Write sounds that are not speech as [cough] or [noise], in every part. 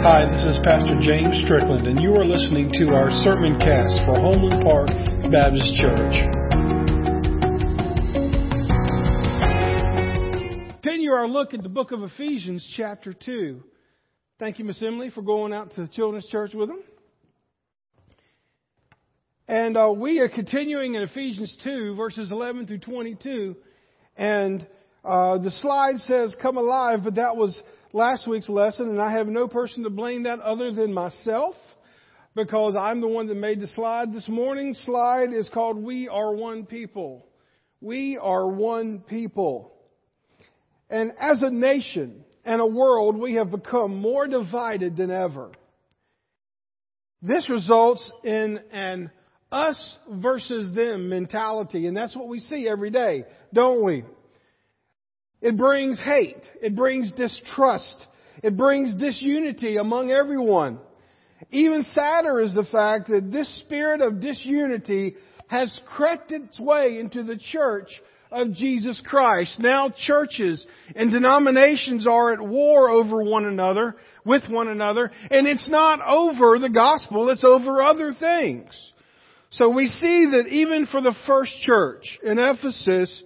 Hi, this is Pastor James Strickland, and you are listening to our sermon cast for Homeland Park Baptist Church. Continue our look at the book of Ephesians, chapter 2. Thank you, Miss Emily, for going out to the Children's Church with them. And uh, we are continuing in Ephesians 2, verses 11 through 22. And uh, the slide says, Come alive, but that was last week's lesson, and I have no person to blame that other than myself because I'm the one that made the slide. This morning's slide is called We Are One People. We are one people. And as a nation and a world, we have become more divided than ever. This results in an us versus them mentality, and that's what we see every day, don't we? It brings hate. It brings distrust. It brings disunity among everyone. Even sadder is the fact that this spirit of disunity has crept its way into the church of Jesus Christ. Now churches and denominations are at war over one another, with one another, and it's not over the gospel, it's over other things. So we see that even for the first church in Ephesus,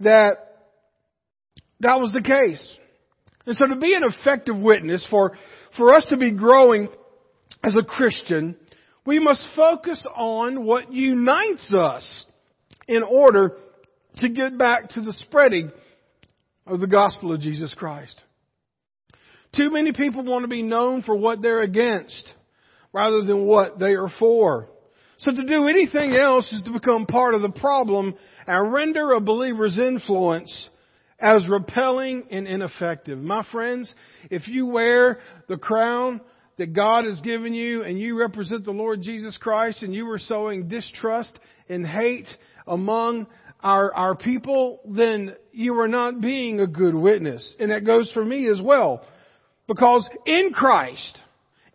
that that was the case. And so to be an effective witness, for, for us to be growing as a Christian, we must focus on what unites us in order to get back to the spreading of the gospel of Jesus Christ. Too many people want to be known for what they're against rather than what they are for. So to do anything else is to become part of the problem and render a believer's influence as repelling and ineffective. My friends, if you wear the crown that God has given you and you represent the Lord Jesus Christ and you are sowing distrust and hate among our, our people, then you are not being a good witness. And that goes for me as well. Because in Christ,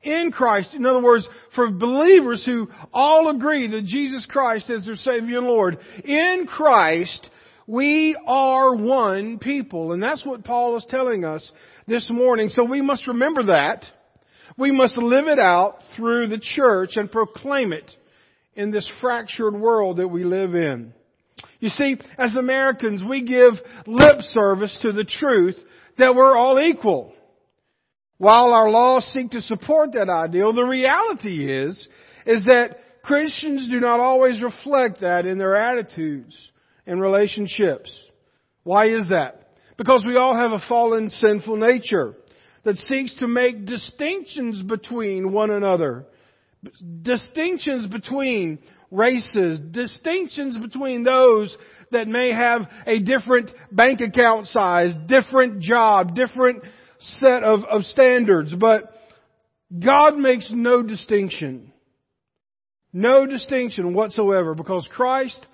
in Christ, in other words, for believers who all agree that Jesus Christ is their Savior and Lord, in Christ, we are one people. And that's what Paul is telling us this morning. So we must remember that. We must live it out through the church and proclaim it in this fractured world that we live in. You see, as Americans, we give lip service to the truth that we're all equal. While our laws seek to support that ideal, the reality is, is that Christians do not always reflect that in their attitudes and relationships. Why is that? Because we all have a fallen sinful nature that seeks to make distinctions between one another. Distinctions between races, distinctions between those that may have a different bank account size, different job, different set of, of standards. But God makes no distinction. No distinction whatsoever because Christ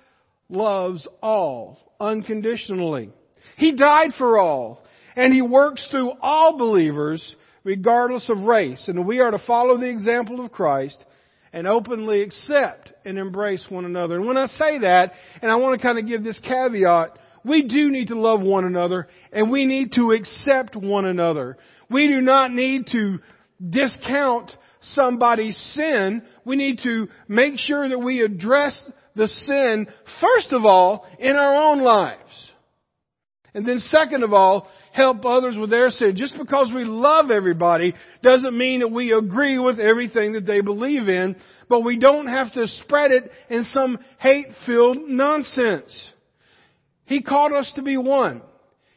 loves all unconditionally. He died for all, and He works through all believers regardless of race. And we are to follow the example of Christ and openly accept and embrace one another. And when I say that, and I want to kind of give this caveat, we do need to love one another and we need to accept one another. We do not need to discount somebody's sin. We need to make sure that we address the sin, first of all, in our own lives. And then second of all, help others with their sin. Just because we love everybody doesn't mean that we agree with everything that they believe in, but we don't have to spread it in some hate-filled nonsense. He called us to be one.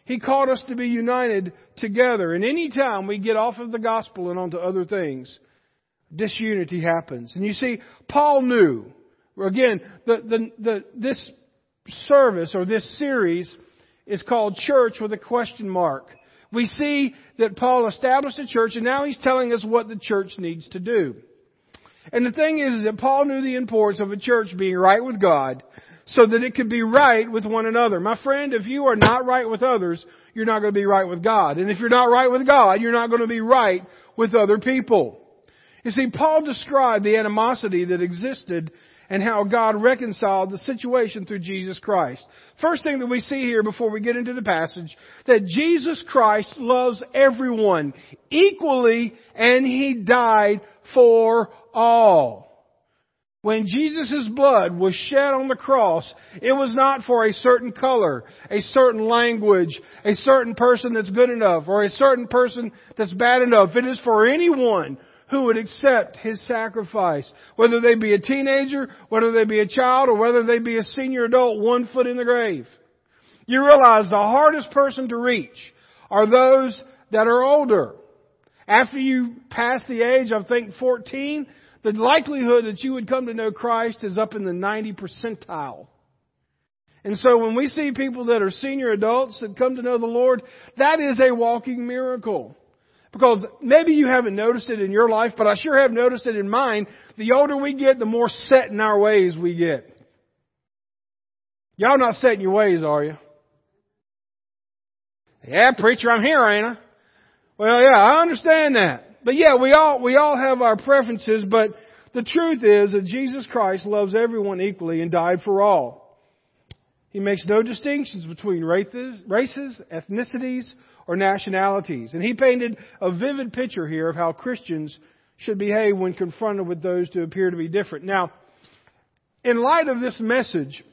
He called us to be united together. And any time we get off of the gospel and onto other things, disunity happens. And you see, Paul knew Again, the, the, the, this service or this series is called Church with a question mark. We see that Paul established a church and now he's telling us what the church needs to do. And the thing is, is that Paul knew the importance of a church being right with God so that it could be right with one another. My friend, if you are not right with others, you're not going to be right with God. And if you're not right with God, you're not going to be right with other people. You see, Paul described the animosity that existed and how God reconciled the situation through Jesus Christ. First thing that we see here before we get into the passage, that Jesus Christ loves everyone equally and He died for all. When Jesus' blood was shed on the cross, it was not for a certain color, a certain language, a certain person that's good enough, or a certain person that's bad enough. It is for anyone who would accept His sacrifice. Whether they be a teenager, whether they be a child, or whether they be a senior adult, one foot in the grave. You realize the hardest person to reach are those that are older. After you pass the age I think, 14, the likelihood that you would come to know Christ is up in the 90 percentile. And so when we see people that are senior adults that come to know the Lord, that is a walking miracle. Because maybe you haven't noticed it in your life, but I sure have noticed it in mine. The older we get, the more set in our ways we get. Y'all not set in your ways, are you? Yeah, preacher, I'm here, ain't I? Well, yeah, I understand that. But yeah, we all, we all have our preferences, but the truth is that Jesus Christ loves everyone equally and died for all. He makes no distinctions between races, races, ethnicities, or nationalities. And he painted a vivid picture here of how Christians should behave when confronted with those who appear to be different. Now, in light of this message,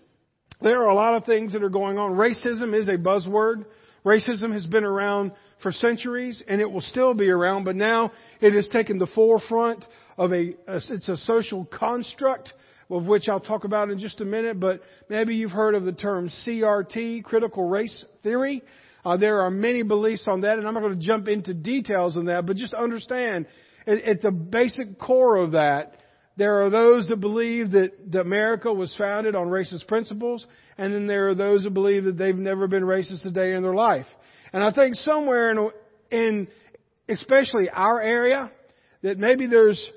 there are a lot of things that are going on. Racism is a buzzword. Racism has been around for centuries and it will still be around, but now it has taken the forefront of a, it's a social construct of which I'll talk about in just a minute, but maybe you've heard of the term CRT, critical race theory. Uh, there are many beliefs on that, and I'm not going to jump into details on that, but just understand at, at the basic core of that, there are those that believe that, that America was founded on racist principles, and then there are those that believe that they've never been racist a day in their life. And I think somewhere in, in especially our area, that maybe there's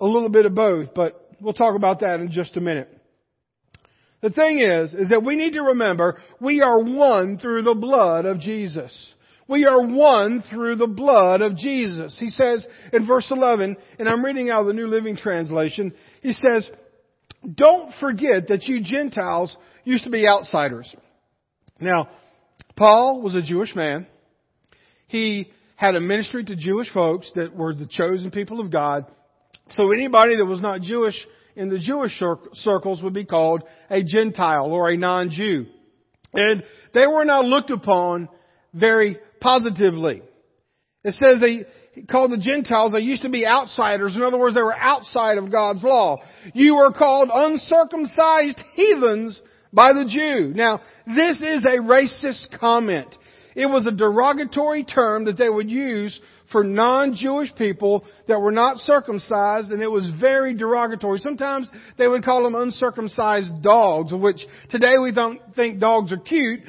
a little bit of both, but we'll talk about that in just a minute. The thing is, is that we need to remember we are one through the blood of Jesus. We are one through the blood of Jesus. He says in verse 11, and I'm reading out of the New Living Translation, he says, don't forget that you Gentiles used to be outsiders. Now, Paul was a Jewish man. He had a ministry to Jewish folks that were the chosen people of God. So anybody that was not Jewish in the Jewish circles would be called a Gentile or a non-Jew. And they were not looked upon very positively. It says they called the Gentiles, they used to be outsiders. In other words, they were outside of God's law. You were called uncircumcised heathens by the Jew. Now, this is a racist comment. It was a derogatory term that they would use for non-Jewish people that were not circumcised, and it was very derogatory. Sometimes they would call them uncircumcised dogs, which today we don't think dogs are cute,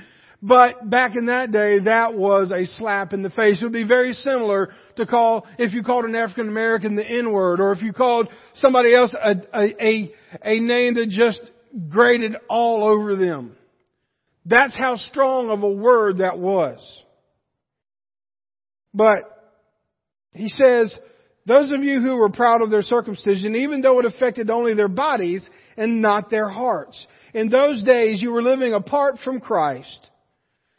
but back in that day, that was a slap in the face. It would be very similar to call, if you called an African American the N-word, or if you called somebody else a, a, a, a name that just grated all over them. That's how strong of a word that was. But he says, those of you who were proud of their circumcision, even though it affected only their bodies and not their hearts. In those days, you were living apart from Christ.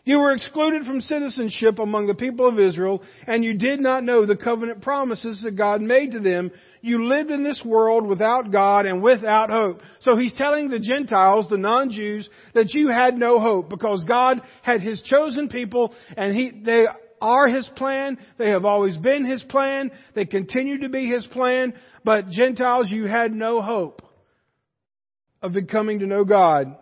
You were excluded from citizenship among the people of Israel, and you did not know the covenant promises that God made to them. You lived in this world without God and without hope. So he's telling the Gentiles, the non-Jews, that you had no hope because God had his chosen people and he, they are his plan. They have always been his plan. They continue to be his plan. But Gentiles, you had no hope of becoming to know God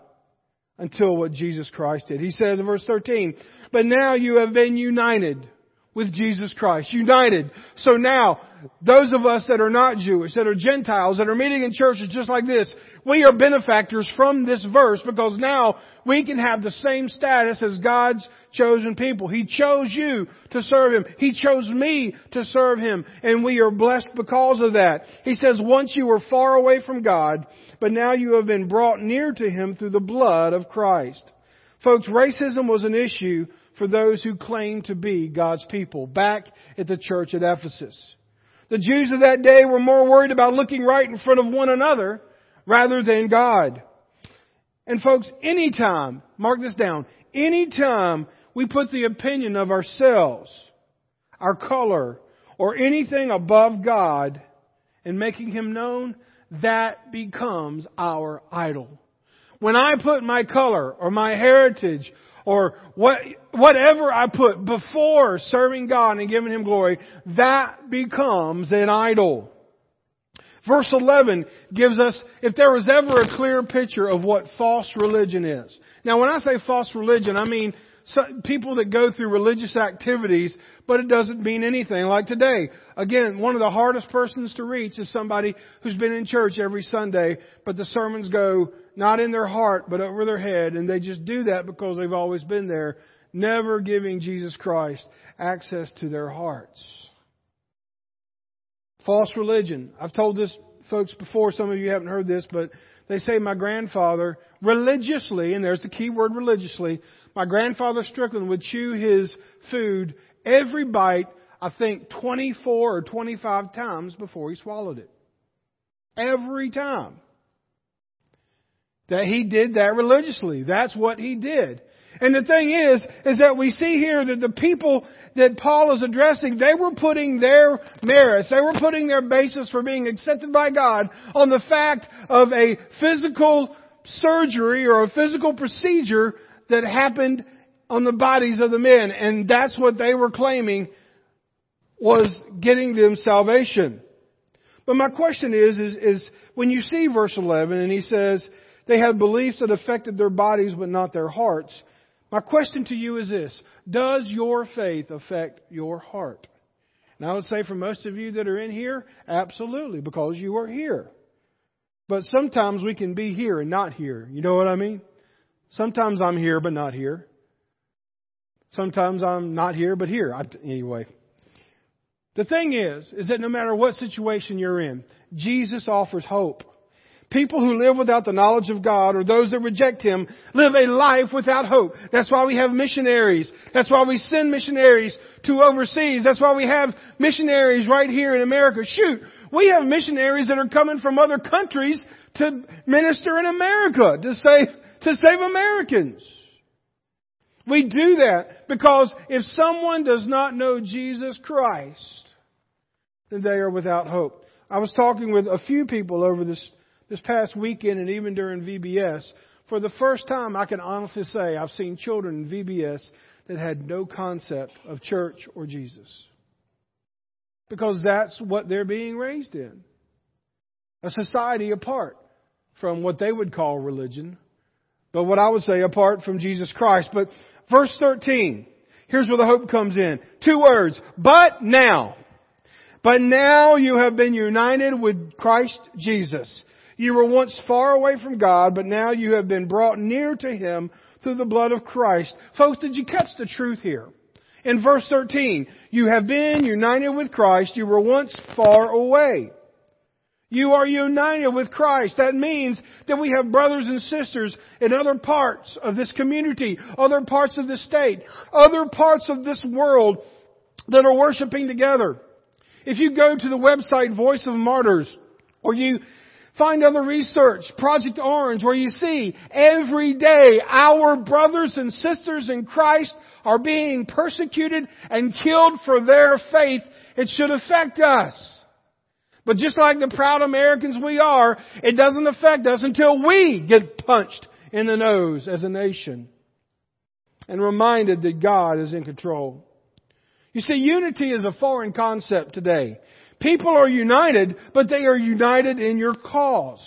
until what Jesus Christ did. He says in verse 13, but now you have been united with Jesus Christ. United. So now, those of us that are not Jewish, that are Gentiles, that are meeting in churches just like this, we are benefactors from this verse because now we can have the same status as God's chosen people. He chose you to serve Him. He chose me to serve Him. And we are blessed because of that. He says, once you were far away from God, but now you have been brought near to Him through the blood of Christ. Folks, racism was an issue for those who claimed to be God's people back at the church at Ephesus. The Jews of that day were more worried about looking right in front of one another rather than God. And folks, anytime, mark this down, anytime we put the opinion of ourselves, our color, or anything above God and making Him known, that becomes our idol. When I put my color or my heritage or what, whatever I put before serving God and giving Him glory, that becomes an idol. Verse 11 gives us, if there was ever a clear picture of what false religion is. Now when I say false religion, I mean people that go through religious activities, but it doesn't mean anything. Like today, again, one of the hardest persons to reach is somebody who's been in church every Sunday, but the sermons go not in their heart, but over their head, and they just do that because they've always been there, never giving Jesus Christ access to their hearts. False religion. I've told this folks before, some of you haven't heard this, but they say my grandfather religiously, and there's the key word religiously, my grandfather Strickland would chew his food every bite, I think 24 or 25 times before he swallowed it. Every time. That he did that religiously. That's what he did. And the thing is, is that we see here that the people that Paul is addressing, they were putting their merits, they were putting their basis for being accepted by God on the fact of a physical surgery or a physical procedure that happened on the bodies of the men. And that's what they were claiming was getting them salvation. But my question is, is, is when you see verse 11 and he says, they had beliefs that affected their bodies but not their hearts. My question to you is this Does your faith affect your heart? And I would say for most of you that are in here, absolutely, because you are here. But sometimes we can be here and not here. You know what I mean? Sometimes I'm here but not here. Sometimes I'm not here but here. I, anyway. The thing is, is that no matter what situation you're in, Jesus offers hope. People who live without the knowledge of God or those that reject Him live a life without hope. That's why we have missionaries. That's why we send missionaries to overseas. That's why we have missionaries right here in America. Shoot, we have missionaries that are coming from other countries to minister in America, to save, to save Americans. We do that because if someone does not know Jesus Christ, then they are without hope. I was talking with a few people over this this past weekend and even during VBS, for the first time I can honestly say I've seen children in VBS that had no concept of church or Jesus. Because that's what they're being raised in. A society apart from what they would call religion, but what I would say apart from Jesus Christ. But verse 13, here's where the hope comes in. Two words, but now. But now you have been united with Christ Jesus. You were once far away from God, but now you have been brought near to Him through the blood of Christ. Folks, did you catch the truth here? In verse 13, you have been united with Christ. You were once far away. You are united with Christ. That means that we have brothers and sisters in other parts of this community, other parts of this state, other parts of this world that are worshiping together. If you go to the website Voice of Martyrs, or you Find other research, Project Orange, where you see every day our brothers and sisters in Christ are being persecuted and killed for their faith. It should affect us. But just like the proud Americans we are, it doesn't affect us until we get punched in the nose as a nation and reminded that God is in control. You see, unity is a foreign concept today. People are united, but they are united in your cause.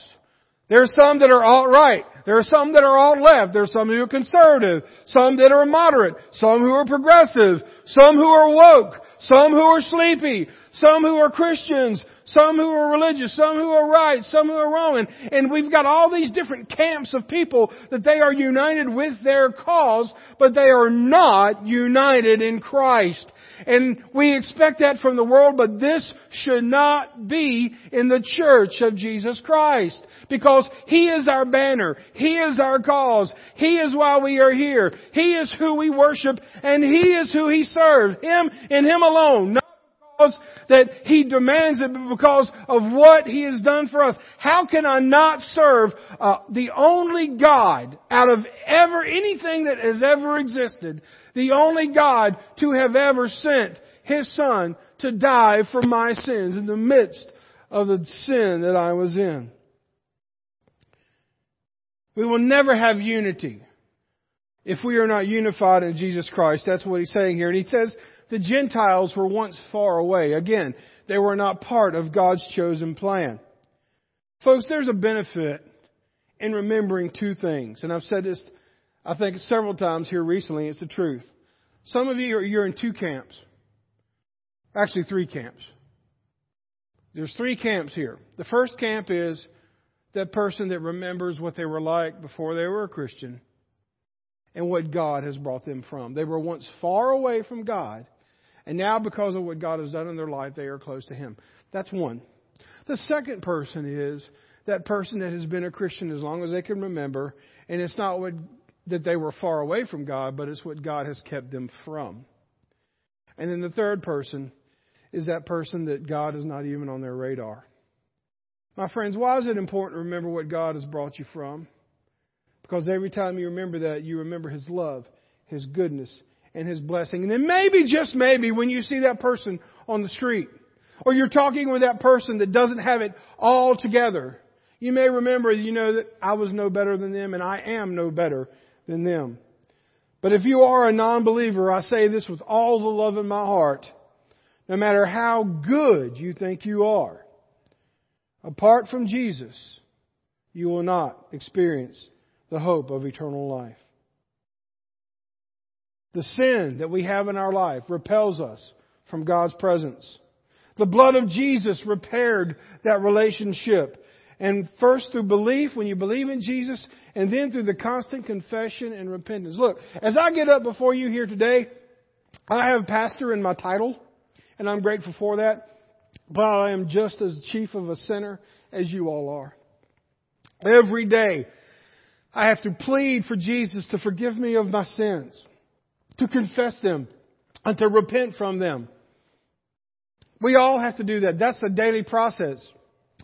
There are some that are alt right. There are some that are alt left. There are some who are conservative. Some that are moderate. Some who are progressive. Some who are woke. Some who are sleepy. Some who are Christians. Some who are religious. Some who are right. Some who are wrong. And, and we've got all these different camps of people that they are united with their cause, but they are not united in Christ. And we expect that from the world, but this should not be in the church of Jesus Christ. Because He is our banner. He is our cause. He is why we are here. He is who we worship, and He is who He serves. Him and Him alone. That He demands it, but because of what He has done for us. How can I not serve uh, the only God out of ever anything that has ever existed, the only God to have ever sent His Son to die for my sins in the midst of the sin that I was in? We will never have unity if we are not unified in Jesus Christ. That's what he's saying here. And he says the Gentiles were once far away. Again, they were not part of God's chosen plan. Folks, there's a benefit in remembering two things. And I've said this, I think, several times here recently. It's the truth. Some of you are you're in two camps. Actually, three camps. There's three camps here. The first camp is that person that remembers what they were like before they were a Christian and what God has brought them from. They were once far away from God, and now because of what God has done in their life, they are close to Him. That's one. The second person is that person that has been a Christian as long as they can remember, and it's not what, that they were far away from God, but it's what God has kept them from. And then the third person is that person that God is not even on their radar. My friends, why is it important to remember what God has brought you from? Because every time you remember that, you remember His love, His goodness, and His blessing. And then maybe, just maybe, when you see that person on the street, or you're talking with that person that doesn't have it all together, you may remember, you know, that I was no better than them, and I am no better than them. But if you are a non-believer, I say this with all the love in my heart, no matter how good you think you are, Apart from Jesus, you will not experience the hope of eternal life. The sin that we have in our life repels us from God's presence. The blood of Jesus repaired that relationship. And first through belief, when you believe in Jesus, and then through the constant confession and repentance. Look, as I get up before you here today, I have a pastor in my title, and I'm grateful for that but I am just as chief of a sinner as you all are. Every day, I have to plead for Jesus to forgive me of my sins, to confess them, and to repent from them. We all have to do that. That's the daily process.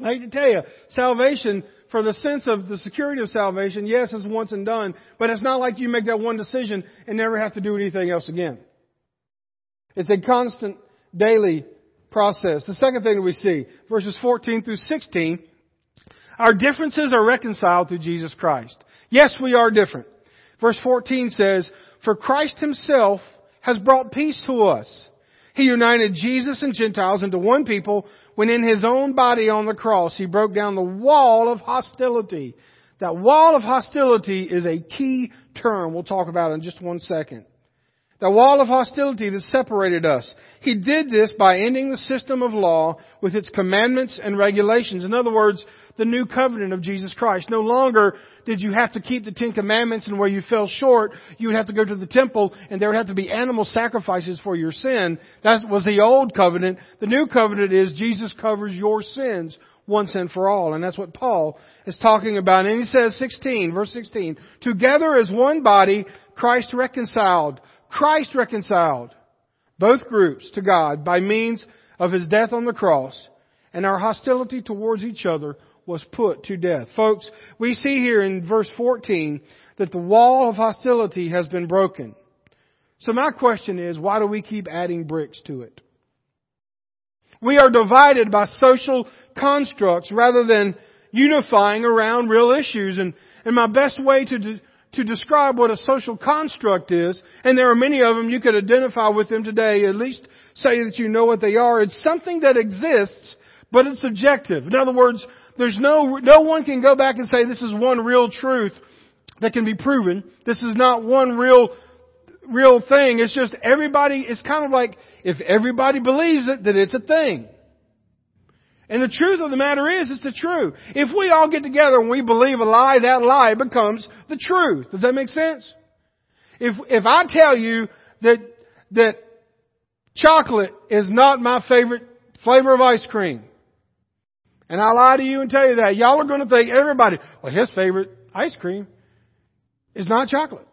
I hate to tell you, salvation, for the sense of the security of salvation, yes, it's once and done, but it's not like you make that one decision and never have to do anything else again. It's a constant daily process. The second thing that we see, verses 14 through 16, our differences are reconciled through Jesus Christ. Yes, we are different. Verse 14 says, For Christ himself has brought peace to us. He united Jews and Gentiles into one people when in his own body on the cross he broke down the wall of hostility. That wall of hostility is a key term we'll talk about in just one second. The wall of hostility that separated us. He did this by ending the system of law with its commandments and regulations. In other words, the new covenant of Jesus Christ. No longer did you have to keep the Ten Commandments and where you fell short, you would have to go to the temple and there would have to be animal sacrifices for your sin. That was the old covenant. The new covenant is Jesus covers your sins once and for all. And that's what Paul is talking about. And he says 16, verse 16, together as one body, Christ reconciled Christ reconciled both groups to God by means of his death on the cross, and our hostility towards each other was put to death. Folks, we see here in verse 14 that the wall of hostility has been broken. So my question is, why do we keep adding bricks to it? We are divided by social constructs rather than unifying around real issues. And, and my best way to, to describe what a social construct is, and there are many of them you could identify with them today, at least say that you know what they are. It's something that exists, but it's subjective. In other words, there's no, no one can go back and say this is one real truth that can be proven. This is not one real, real thing. It's just everybody, it's kind of like if everybody believes it, that it's a thing. And the truth of the matter is, it's the truth. If we all get together and we believe a lie, that lie becomes the truth. Does that make sense? If, if I tell you that, that chocolate is not my favorite flavor of ice cream, and I lie to you and tell you that, y'all are going to think everybody, well, his favorite ice cream is not chocolate.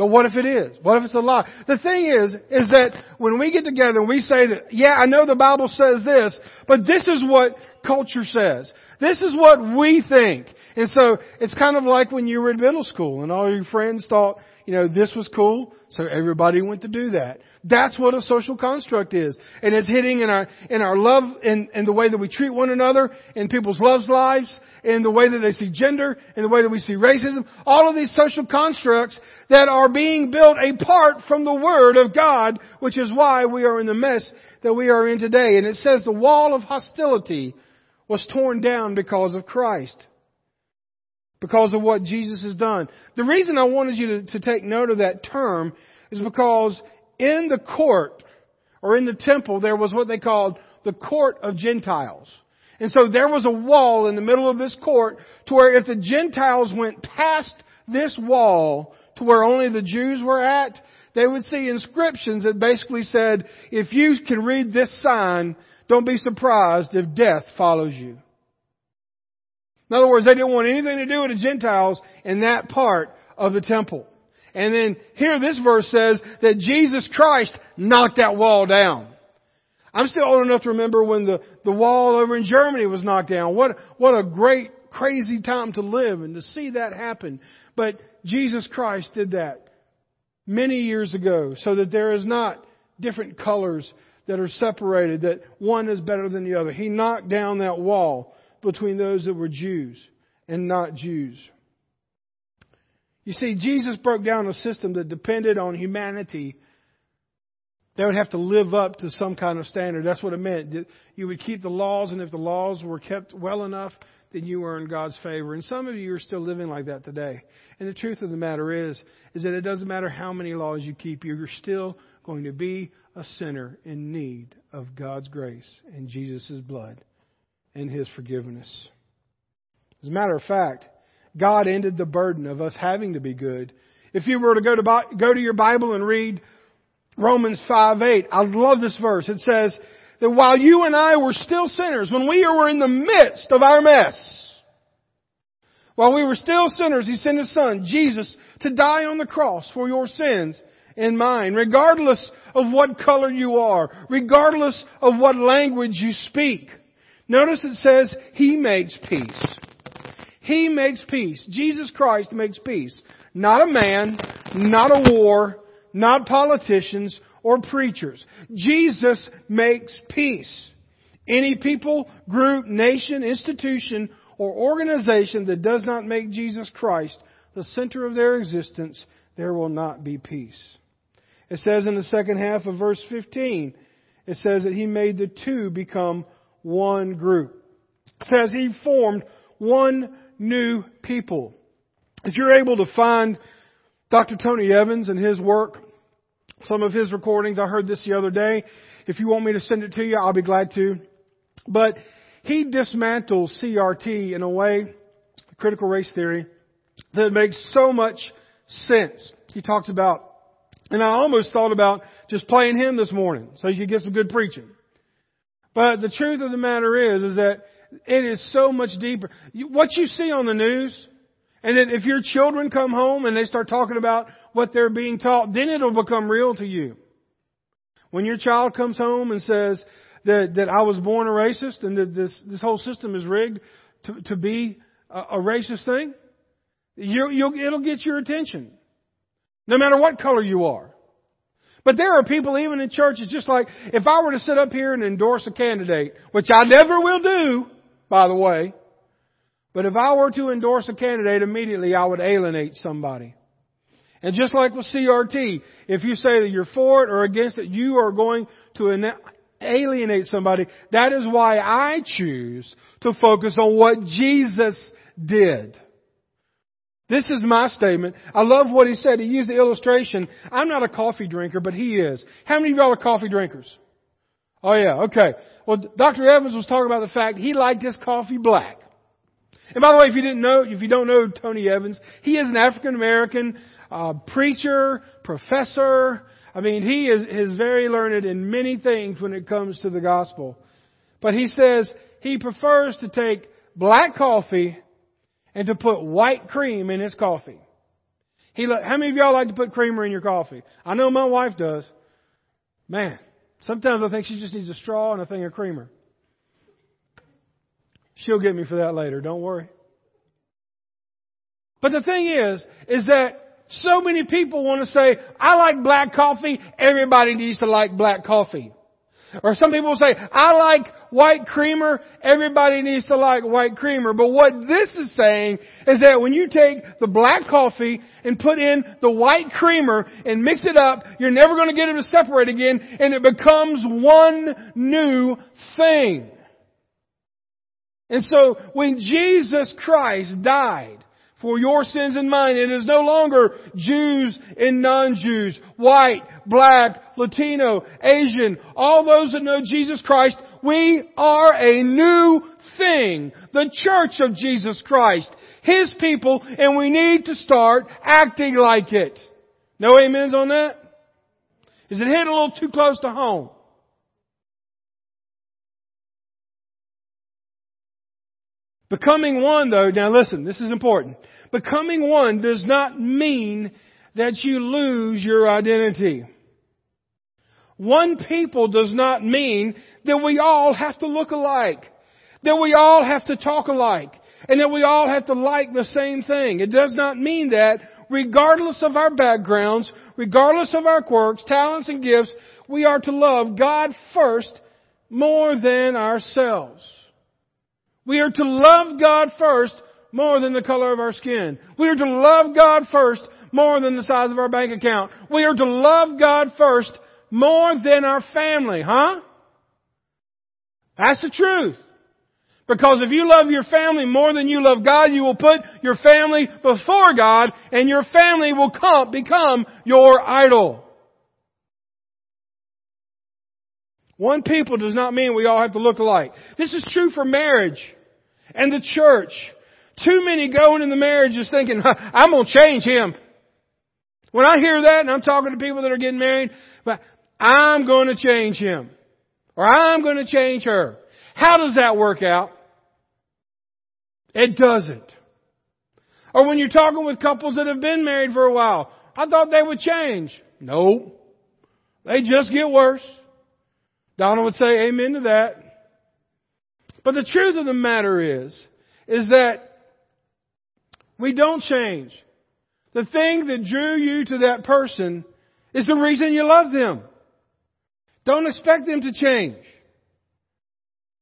But what if it is? What if it's a lie? The thing is, is that when we get together and we say that, yeah, I know the Bible says this, but this is what culture says. This is what we think. And so it's kind of like when you were in middle school and all your friends thought, you know, this was cool, so everybody went to do that. That's what a social construct is. And it's hitting in our, in our love, in, in the way that we treat one another, in people's loves lives, in the way that they see gender, in the way that we see racism. All of these social constructs that are being built apart from the Word of God, which is why we are in the mess that we are in today. And it says the wall of hostility was torn down because of Christ. Because of what Jesus has done. The reason I wanted you to, to take note of that term is because in the court, or in the temple, there was what they called the court of Gentiles. And so there was a wall in the middle of this court to where if the Gentiles went past this wall to where only the Jews were at, they would see inscriptions that basically said, if you can read this sign, don't be surprised if death follows you. In other words, they didn't want anything to do with the Gentiles in that part of the temple. And then here this verse says that Jesus Christ knocked that wall down. I'm still old enough to remember when the, the wall over in Germany was knocked down. What, what a great, crazy time to live and to see that happen. But Jesus Christ did that many years ago so that there is not different colors that are separated, that one is better than the other. He knocked down that wall between those that were Jews and not Jews. You see, Jesus broke down a system that depended on humanity. They would have to live up to some kind of standard. That's what it meant. You would keep the laws, and if the laws were kept well enough, then you were in God's favor. And some of you are still living like that today. And the truth of the matter is, is that it doesn't matter how many laws you keep, you're still going to be a sinner in need of God's grace and Jesus' blood and His forgiveness. As a matter of fact, God ended the burden of us having to be good. If you were to go to, go to your Bible and read Romans 5 8, I love this verse. It says that while you and I were still sinners, when we were in the midst of our mess, while we were still sinners, He sent His Son, Jesus, to die on the cross for your sins and mine, regardless of what color you are, regardless of what language you speak. Notice it says, He makes peace. He makes peace. Jesus Christ makes peace. Not a man, not a war, not politicians or preachers. Jesus makes peace. Any people, group, nation, institution, or organization that does not make Jesus Christ the center of their existence, there will not be peace. It says in the second half of verse 15, it says that he made the two become one group. It says he formed one new people. If you're able to find Dr. Tony Evans and his work, some of his recordings, I heard this the other day. If you want me to send it to you, I'll be glad to. But he dismantles CRT in a way, critical race theory, that makes so much sense. He talks about and I almost thought about just playing him this morning so you could get some good preaching. But the truth of the matter is, is that it is so much deeper. What you see on the news, and if your children come home and they start talking about what they're being taught, then it'll become real to you. When your child comes home and says that, that I was born a racist and that this, this whole system is rigged to, to be a, a racist thing, you, you'll, it'll get your attention no matter what color you are. But there are people even in churches just like, if I were to sit up here and endorse a candidate, which I never will do, by the way, but if I were to endorse a candidate immediately, I would alienate somebody. And just like with CRT, if you say that you're for it or against it, you are going to alienate somebody. That is why I choose to focus on what Jesus did. This is my statement. I love what he said. He used the illustration. I'm not a coffee drinker, but he is. How many of y'all are coffee drinkers? Oh yeah, okay. Well, Dr. Evans was talking about the fact he liked his coffee black. And by the way, if you didn't know, if you don't know Tony Evans, he is an African American uh, preacher, professor. I mean, he is, is very learned in many things when it comes to the gospel. But he says he prefers to take black coffee and to put white cream in his coffee. He, how many of y'all like to put creamer in your coffee? I know my wife does. Man, sometimes I think she just needs a straw and a thing of creamer. She'll get me for that later, don't worry. But the thing is, is that so many people want to say, I like black coffee, everybody needs to like black coffee. Or some people will say, I like white creamer, everybody needs to like white creamer. But what this is saying is that when you take the black coffee and put in the white creamer and mix it up, you're never going to get them to separate again and it becomes one new thing. And so when Jesus Christ died, for your sins and mine. It is no longer Jews and non-Jews, white, black, Latino, Asian, all those that know Jesus Christ. We are a new thing. The church of Jesus Christ. His people, and we need to start acting like it. No amens on that? Is it hitting a little too close to home? Becoming one though, now listen, this is important. Becoming one does not mean that you lose your identity. One people does not mean that we all have to look alike, that we all have to talk alike, and that we all have to like the same thing. It does not mean that regardless of our backgrounds, regardless of our quirks, talents, and gifts, we are to love God first more than ourselves. We are to love God first more than the color of our skin. We are to love God first more than the size of our bank account. We are to love God first more than our family, huh? That's the truth. Because if you love your family more than you love God, you will put your family before God and your family will come, become your idol. One people does not mean we all have to look alike. This is true for marriage and the church. Too many going in the marriage just thinking, [laughs] I'm going to change him. When I hear that and I'm talking to people that are getting married, but I'm going to change him. Or I'm going to change her. How does that work out? It doesn't. Or when you're talking with couples that have been married for a while, I thought they would change. No. They just get worse. Donna would say amen to that. But the truth of the matter is, is that we don't change. The thing that drew you to that person is the reason you love them. Don't expect them to change.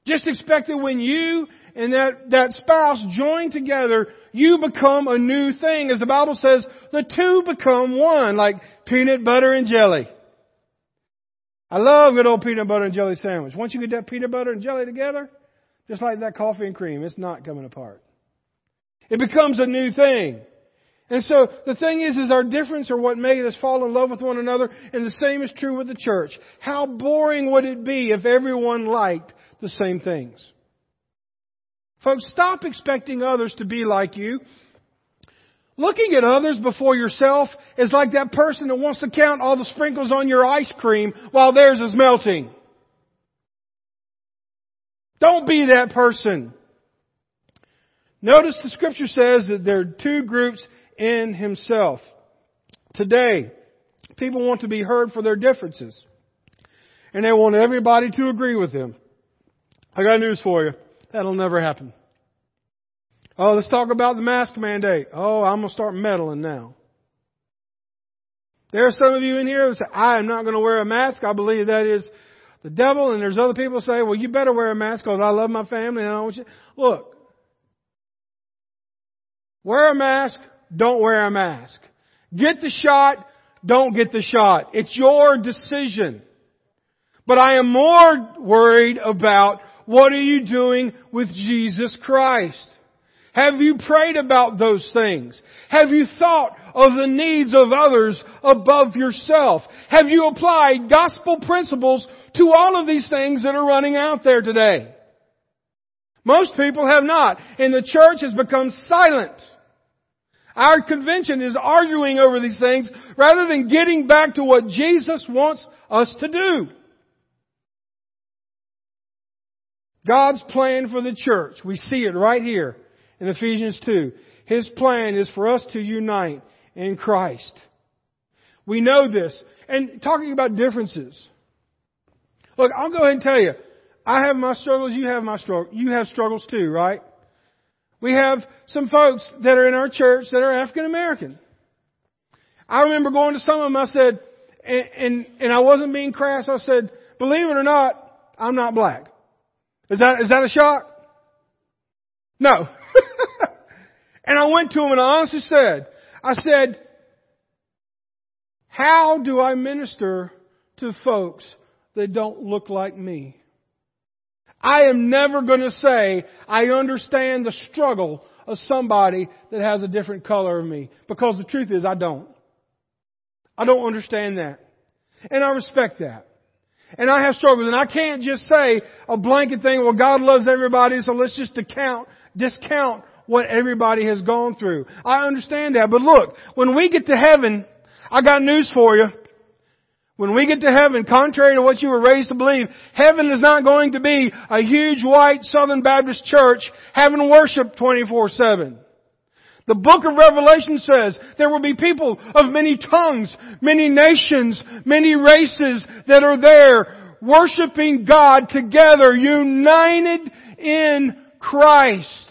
Just expect that when you and that, that spouse join together, you become a new thing. As the Bible says, the two become one, like peanut butter and jelly. I love good old peanut butter and jelly sandwich. Once you get that peanut butter and jelly together, just like that coffee and cream, it's not coming apart. It becomes a new thing. And so the thing is, is our difference are what made us fall in love with one another, and the same is true with the church. How boring would it be if everyone liked the same things? Folks, stop expecting others to be like you. Looking at others before yourself is like that person that wants to count all the sprinkles on your ice cream while theirs is melting. Don't be that person. Notice the scripture says that there are two groups in himself. Today, people want to be heard for their differences. And they want everybody to agree with them. I got news for you. That'll never happen. Oh, let's talk about the mask mandate. Oh, I'm going to start meddling now. There are some of you in here who say, I am not going to wear a mask. I believe that is the devil, and there's other people say, well, you better wear a mask because I love my family and I want you. Look, wear a mask, don't wear a mask. Get the shot, don't get the shot. It's your decision. But I am more worried about what are you doing with Jesus Christ? Have you prayed about those things? Have you thought of the needs of others above yourself? Have you applied gospel principles to all of these things that are running out there today? Most people have not, and the church has become silent. Our convention is arguing over these things rather than getting back to what Jesus wants us to do. God's plan for the church, we see it right here in Ephesians 2. His plan is for us to unite in Christ. We know this. And talking about differences. Look, I'll go ahead and tell you. I have my struggles, you have my struggles. You have struggles too, right? We have some folks that are in our church that are African American. I remember going to some of them, I said, and, and, and I wasn't being crass, I said, believe it or not, I'm not black. Is that, is that a shock? No. And I went to him and I honestly said, I said, how do I minister to folks that don't look like me? I am never going to say I understand the struggle of somebody that has a different color of me. Because the truth is I don't. I don't understand that. And I respect that. And I have struggles. And I can't just say a blanket thing, well God loves everybody so let's just discount, discount what everybody has gone through. I understand that. But look, when we get to heaven, I got news for you. When we get to heaven, contrary to what you were raised to believe, heaven is not going to be a huge white Southern Baptist church having worship 24-7. The book of Revelation says there will be people of many tongues, many nations, many races that are there worshiping God together, united in Christ.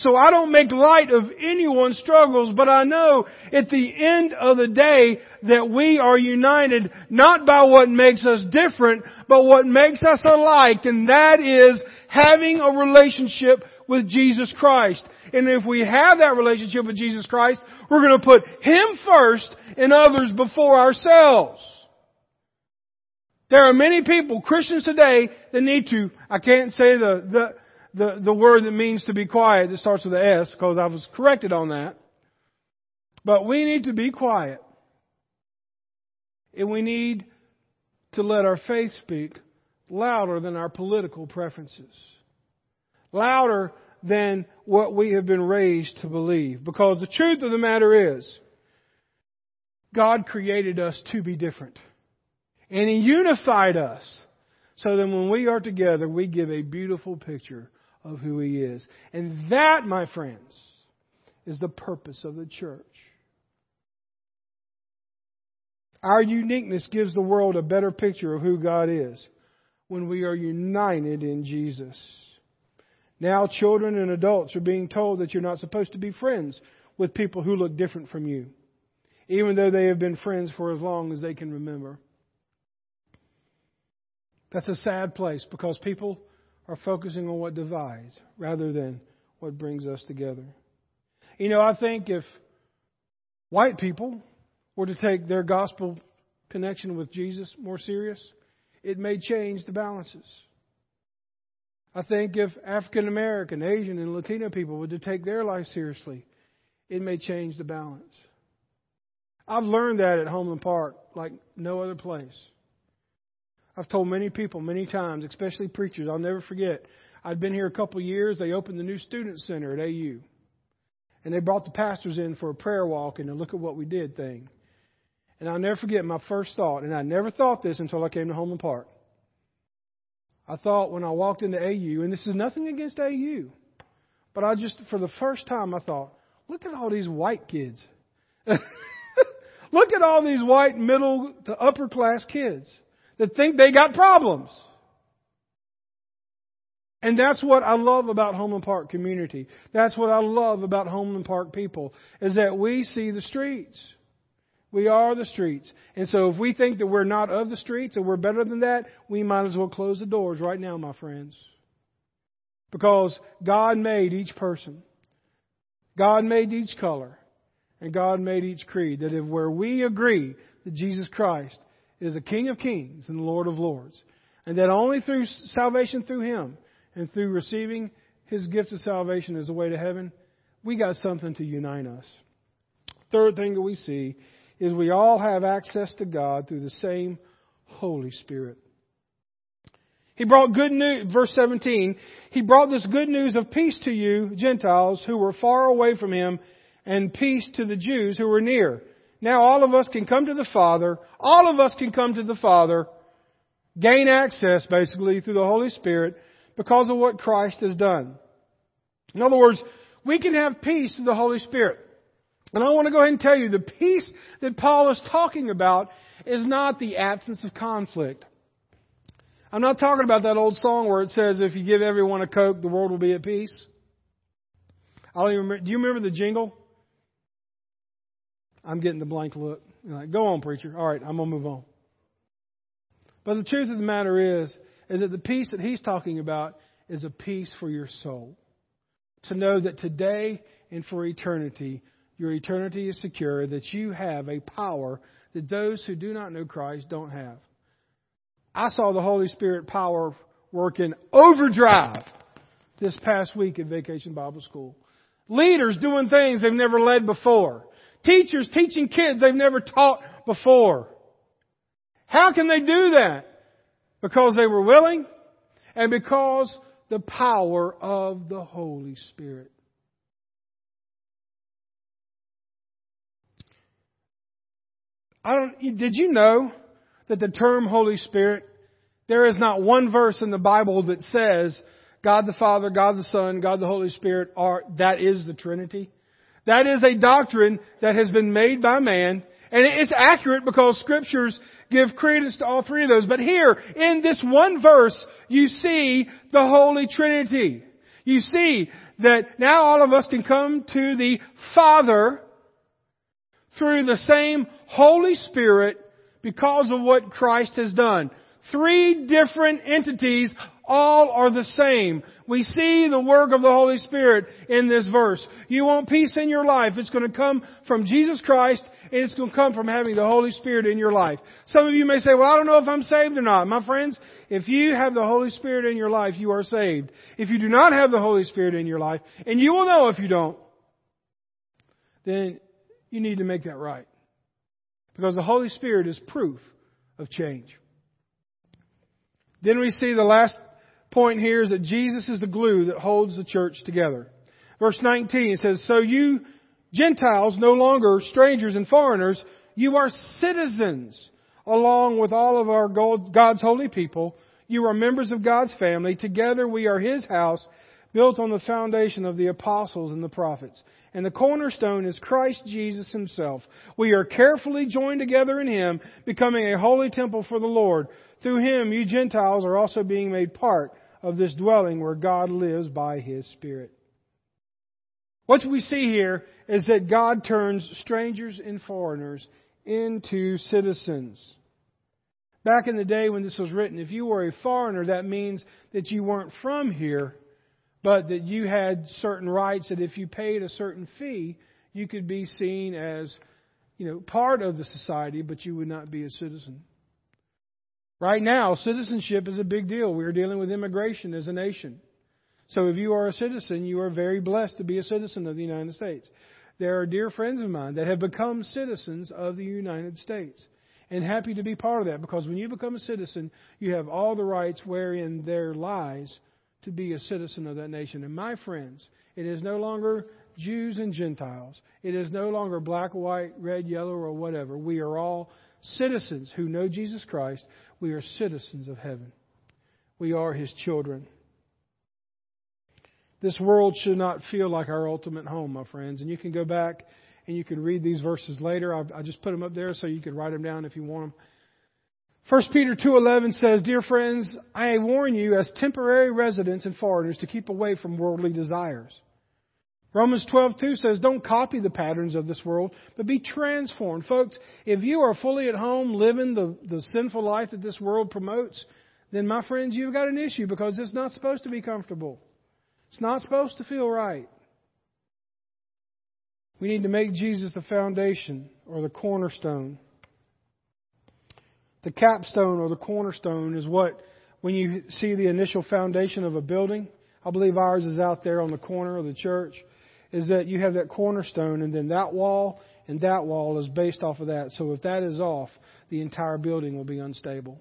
So I don't make light of anyone's struggles, but I know at the end of the day that we are united not by what makes us different, but what makes us alike, and that is having a relationship with Jesus Christ. And if we have that relationship with Jesus Christ, we're going to put Him first and others before ourselves. There are many people, Christians today, that need to, I can't say the, the, the, the word that means to be quiet that starts with an S because I was corrected on that. But we need to be quiet. And we need to let our faith speak louder than our political preferences. Louder than what we have been raised to believe. Because the truth of the matter is, God created us to be different. And He unified us so that when we are together, we give a beautiful picture of who He is. And that, my friends, is the purpose of the church. Our uniqueness gives the world a better picture of who God is when we are united in Jesus. Now, children and adults are being told that you're not supposed to be friends with people who look different from you, even though they have been friends for as long as they can remember. That's a sad place because people are focusing on what divides rather than what brings us together. You know, I think if white people were to take their gospel connection with Jesus more serious, it may change the balances. I think if African American, Asian, and Latino people were to take their life seriously, it may change the balance. I've learned that at Homeland Park like no other place. I've told many people many times, especially preachers, I'll never forget. I'd been here a couple of years. They opened the new student center at AU. And they brought the pastors in for a prayer walk and a look at what we did thing. And I'll never forget my first thought, and I never thought this until I came to Homeland Park. I thought when I walked into AU, and this is nothing against AU, but I just, for the first time, I thought, look at all these white kids. [laughs] look at all these white middle to upper class kids that think they got problems. And that's what I love about Homeland Park community. That's what I love about Homeland Park people, is that we see the streets. We are the streets. And so if we think that we're not of the streets and we're better than that, we might as well close the doors right now, my friends. Because God made each person. God made each color. And God made each creed. That if where we agree that Jesus Christ is the King of Kings and the Lord of Lords. And that only through salvation through Him and through receiving His gift of salvation as a way to heaven, we got something to unite us. Third thing that we see is we all have access to God through the same Holy Spirit. He brought good news, verse 17, He brought this good news of peace to you, Gentiles, who were far away from Him, and peace to the Jews who were near. Now all of us can come to the Father. All of us can come to the Father, gain access basically through the Holy Spirit because of what Christ has done. In other words, we can have peace through the Holy Spirit. And I want to go ahead and tell you the peace that Paul is talking about is not the absence of conflict. I'm not talking about that old song where it says, if you give everyone a Coke, the world will be at peace. I don't even remember. Do you remember the jingle? I'm getting the blank look. Like, Go on, preacher. All right, I'm going to move on. But the truth of the matter is, is that the peace that he's talking about is a peace for your soul. To know that today and for eternity, your eternity is secure, that you have a power that those who do not know Christ don't have. I saw the Holy Spirit power work in overdrive this past week at Vacation Bible School. Leaders doing things they've never led before. Teachers teaching kids they've never taught before. How can they do that? Because they were willing and because the power of the Holy Spirit. I don't, did you know that the term Holy Spirit, there is not one verse in the Bible that says God the Father, God the Son, God the Holy Spirit are, that is the Trinity. That is a doctrine that has been made by man, and it's accurate because scriptures give credence to all three of those. But here, in this one verse, you see the Holy Trinity. You see that now all of us can come to the Father through the same Holy Spirit because of what Christ has done. Three different entities, all are the same. We see the work of the Holy Spirit in this verse. You want peace in your life, it's going to come from Jesus Christ and it's going to come from having the Holy Spirit in your life. Some of you may say, well, I don't know if I'm saved or not. My friends, if you have the Holy Spirit in your life, you are saved. If you do not have the Holy Spirit in your life, and you will know if you don't, then you need to make that right. Because the Holy Spirit is proof of change. Then we see the last point here is that Jesus is the glue that holds the church together. Verse 19 says, So you Gentiles, no longer strangers and foreigners, you are citizens along with all of our God's holy people. You are members of God's family. Together we are His house, built on the foundation of the apostles and the prophets. And the cornerstone is Christ Jesus Himself. We are carefully joined together in Him, becoming a holy temple for the Lord. Through Him, you Gentiles are also being made part of this dwelling where God lives by His Spirit. What we see here is that God turns strangers and foreigners into citizens. Back in the day when this was written, if you were a foreigner, that means that you weren't from here, but that you had certain rights that if you paid a certain fee, you could be seen as, you know, part of the society, but you would not be a citizen. Right now, citizenship is a big deal. We're dealing with immigration as a nation. So if you are a citizen, you are very blessed to be a citizen of the United States. There are dear friends of mine that have become citizens of the United States. And happy to be part of that because when you become a citizen, you have all the rights wherein there lies to be a citizen of that nation. And my friends, it is no longer Jews and Gentiles. It is no longer black, white, red, yellow, or whatever. We are all citizens who know Jesus Christ. We are citizens of heaven. We are his children. This world should not feel like our ultimate home, my friends. And you can go back and you can read these verses later. I, I just put them up there so you can write them down if you want them. 1 Peter 2:11 says, "Dear friends, I warn you as temporary residents and foreigners to keep away from worldly desires." Romans 12:2 says, "Don't copy the patterns of this world, but be transformed." Folks, if you are fully at home living the, the sinful life that this world promotes, then my friends, you've got an issue because it's not supposed to be comfortable. It's not supposed to feel right. We need to make Jesus the foundation or the cornerstone. The capstone or the cornerstone is what, when you see the initial foundation of a building, I believe ours is out there on the corner of the church, is that you have that cornerstone and then that wall and that wall is based off of that. So if that is off, the entire building will be unstable.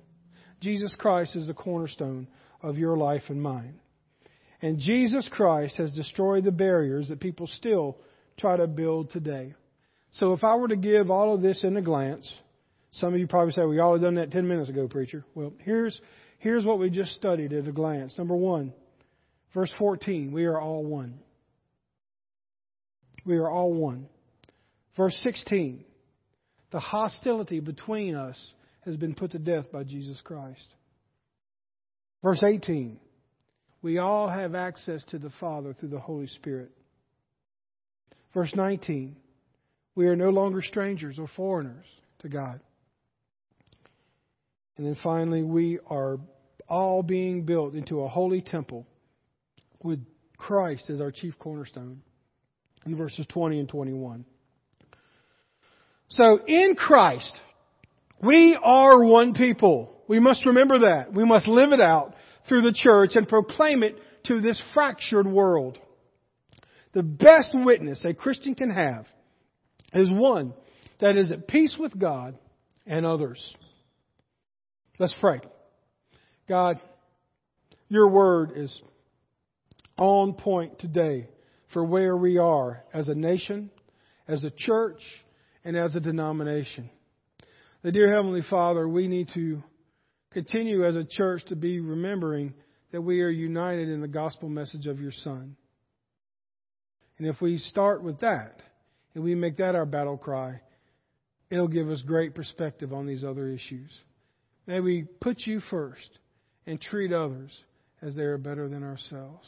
Jesus Christ is the cornerstone of your life and mine. And Jesus Christ has destroyed the barriers that people still try to build today. So if I were to give all of this in a glance, some of you probably say, all have done that 10 minutes ago, preacher. Well, here's, here's what we just studied at a glance. Number one, verse 14, we are all one. We are all one. Verse 16 the hostility between us has been put to death by Jesus Christ. Verse 18 we all have access to the Father through the Holy Spirit. Verse 19 we are no longer strangers or foreigners to God. And then finally, we are all being built into a holy temple with Christ as our chief cornerstone in verses 20 and 21. So in Christ, we are one people. We must remember that. We must live it out through the church and proclaim it to this fractured world. The best witness a Christian can have is one that is at peace with God and others. Let's pray. God, your word is on point today for where we are as a nation, as a church, and as a denomination. The dear Heavenly Father, we need to continue as a church to be remembering that we are united in the gospel message of your Son. And if we start with that and we make that our battle cry, it'll give us great perspective on these other issues. May we put you first and treat others as they are better than ourselves.